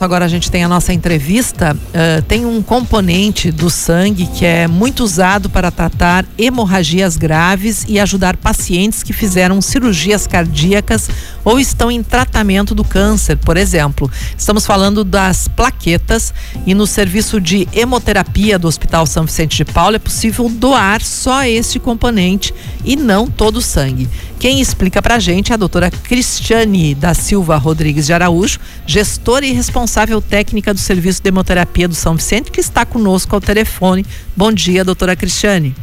Agora a gente tem a nossa entrevista. Uh, tem um componente do sangue que é muito usado para tratar hemorragias graves e ajudar pacientes que fizeram cirurgias cardíacas ou estão em tratamento do câncer, por exemplo. Estamos falando das plaquetas e no serviço de hemoterapia do Hospital São Vicente de Paulo é possível doar só este componente e não todo o sangue. Quem explica para a gente é a doutora Cristiane da Silva Rodrigues de Araújo, gestora e responsável técnica do Serviço de Hemoterapia do São Vicente, que está conosco ao telefone. Bom dia, doutora Cristiane.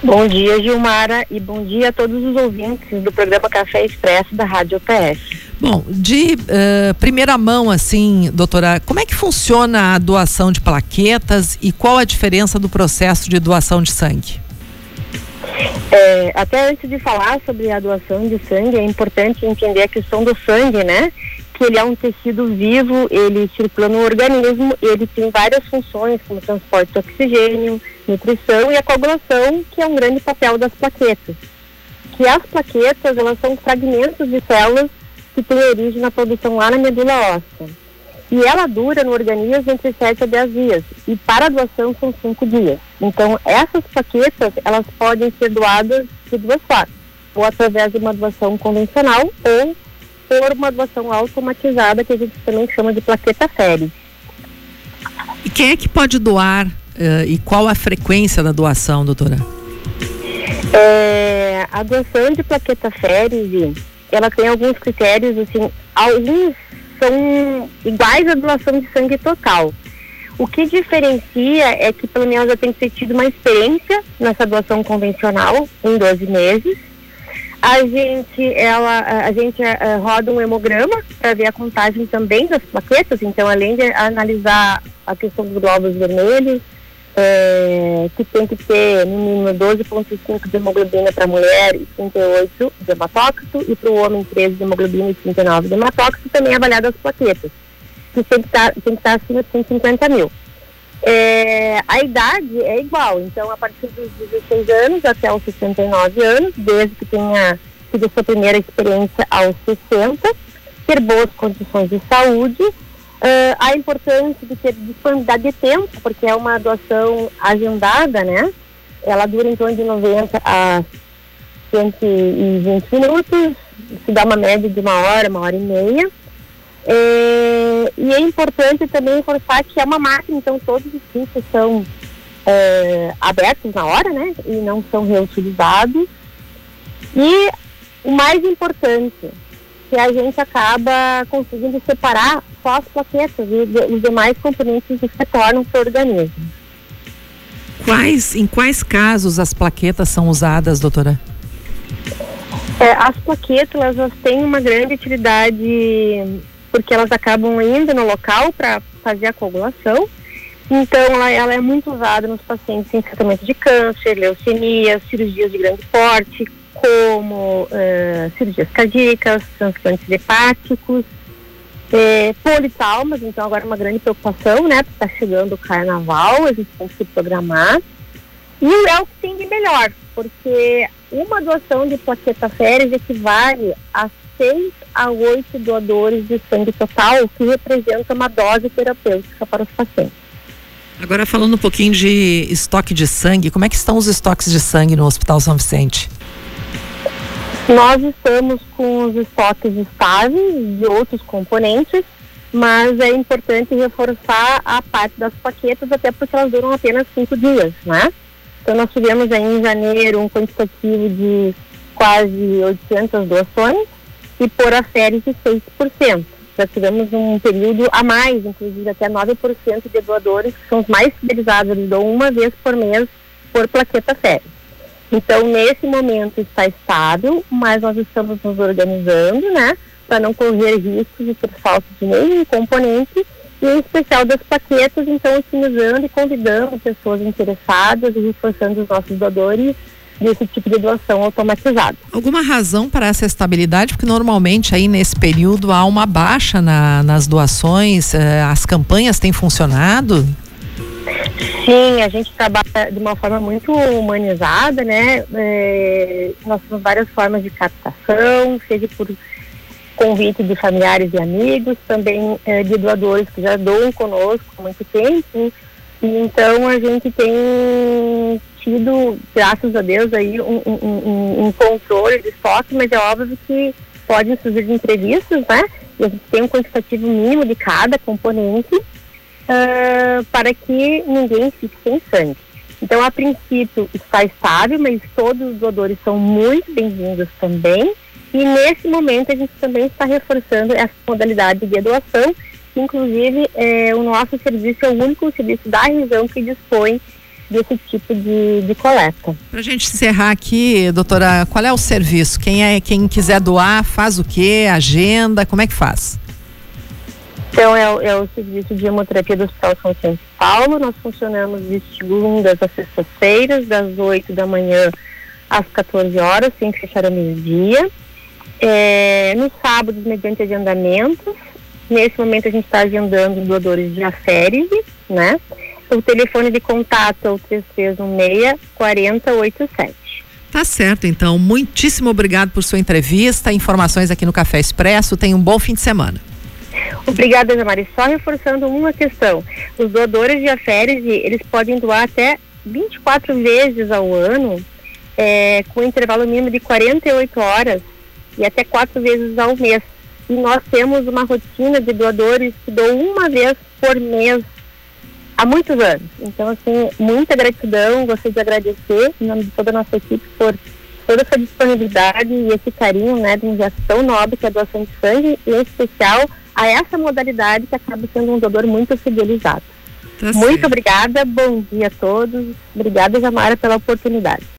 Bom dia, Gilmara, e bom dia a todos os ouvintes do programa Café Expresso da Rádio OPS. Bom, de uh, primeira mão, assim, doutora, como é que funciona a doação de plaquetas e qual a diferença do processo de doação de sangue? É, até antes de falar sobre a doação de sangue, é importante entender a questão do sangue, né? Que ele é um tecido vivo, ele circula no organismo, ele tem várias funções, como transporte de oxigênio, nutrição e a coagulação, que é um grande papel das plaquetas. Que as plaquetas, elas são fragmentos de células que têm origem na produção lá na medula óssea. E ela dura no organismo entre 7 a 10 dias. E para a doação são 5 dias. Então, essas plaquetas, elas podem ser doadas de duas formas. Ou através de uma doação convencional, ou por uma doação automatizada, que a gente também chama de plaqueta férrea. E quem é que pode doar uh, e qual a frequência da doação, doutora? É, a doação de plaqueta férrea, ela tem alguns critérios, assim, alguns são iguais à doação de sangue total. O que diferencia é que pelo menos eu tenho que ter tido uma experiência nessa doação convencional em 12 meses. A gente, ela, a gente uh, roda um hemograma para ver a contagem também das plaquetas, então além de analisar a questão dos glóbulos vermelhos, é, que tem que ter no mínimo 12,5 de hemoglobina para mulher e 38 de hematócrito, e para o homem 13 de hemoglobina e 39 de hematócrito, também avaliado as plaquetas, que tem que estar, tá, tem que estar tá acima de 150 mil. É, a idade é igual, então a partir dos 16 anos até os 69 anos, desde que tenha tido sua primeira experiência aos 60, ter boas condições de saúde, Uh, a importância de ter disponibilidade de tempo, porque é uma doação agendada, né? Ela dura em torno de 90 a 120 minutos, se dá uma média de uma hora, uma hora e meia. É, e é importante também reforçar que é uma máquina, então todos os kits são é, abertos na hora, né? E não são reutilizados. E o mais importante, que a gente acaba conseguindo separar só as plaquetas e os demais componentes que retornam para o organismo. Quais, em quais casos as plaquetas são usadas, doutora? É, as plaquetas elas têm uma grande utilidade porque elas acabam indo no local para fazer a coagulação. Então, ela, ela, é muito usada nos pacientes em tratamento de câncer, leucemia, cirurgias de grande porte, como uh, cirurgias cardíacas, transplantes hepáticos, é, politalmas, então agora é uma grande preocupação, né? Porque está chegando o carnaval, a gente tem que se programar. E é o que tem de melhor, porque uma doação de plaqueta férias equivale a 6 a 8 doadores de sangue total, o que representa uma dose terapêutica para os pacientes. Agora falando um pouquinho de estoque de sangue, como é que estão os estoques de sangue no Hospital São Vicente? Nós estamos com os estoques estáveis de outros componentes, mas é importante reforçar a parte das paquetas, até porque elas duram apenas cinco dias, né? Então nós tivemos aí em janeiro um quantitativo de quase 800 doações e por a série de 6%. Já tivemos um período a mais, inclusive até 9% de doadores, que são os mais fidelizados, eles dão uma vez por mês por plaqueta série. Então, nesse momento está estável, mas nós estamos nos organizando, né, para não correr riscos de ter falta de nenhum componente, e em especial das plaquetas, então otimizando e convidando pessoas interessadas e reforçando os nossos doadores desse tipo de doação automatizada. Alguma razão para essa estabilidade? Porque normalmente aí nesse período há uma baixa na, nas doações, eh, as campanhas têm funcionado? Sim, a gente trabalha de uma forma muito humanizada, né? É, nós temos várias formas de captação, seja por convite de familiares e amigos, também é, de doadores que já doam conosco há muito tempo. E então a gente tem tido, graças a Deus, aí um, um, um controle de estoque, mas é óbvio que podem surgir imprevistos, né? E a gente tem um quantitativo mínimo de cada componente uh, para que ninguém fique sem sangue. Então, a princípio, está estável, mas todos os doadores são muito bem-vindos também. E nesse momento a gente também está reforçando essa modalidade de doação, inclusive é, o nosso serviço é o único serviço da região que dispõe desse tipo de, de coleta. Para a gente encerrar aqui, doutora, qual é o serviço? Quem é quem quiser doar, faz o quê? Agenda, como é que faz? Então, é, é, o serviço de hemoterapia do Hospital São São Paulo. Nós funcionamos de segundas a sextas-feiras, das 8 da manhã às 14 horas, sem fechar ao meio-dia. É, nos sábados, mediante agendamentos. Nesse momento, a gente está agendando doadores de aférese, né? O telefone de contato é o 3316-4087. Tá certo, então. Muitíssimo obrigado por sua entrevista, informações aqui no Café Expresso. Tenha um bom fim de semana. Obrigada, Jamari. Só reforçando uma questão. Os doadores de aférese, eles podem doar até 24 vezes ao ano, é, com intervalo mínimo de 48 horas e até quatro vezes ao mês. E nós temos uma rotina de doadores que doam uma vez por mês há muitos anos. Então, assim, muita gratidão, gostaria de agradecer em nome de toda a nossa equipe por toda essa disponibilidade e esse carinho, né, de um gesto tão nobre que é a doação de sangue, e em especial a essa modalidade que acaba sendo um doador muito fidelizado. Tá muito obrigada, bom dia a todos. Obrigada, Jamara, pela oportunidade.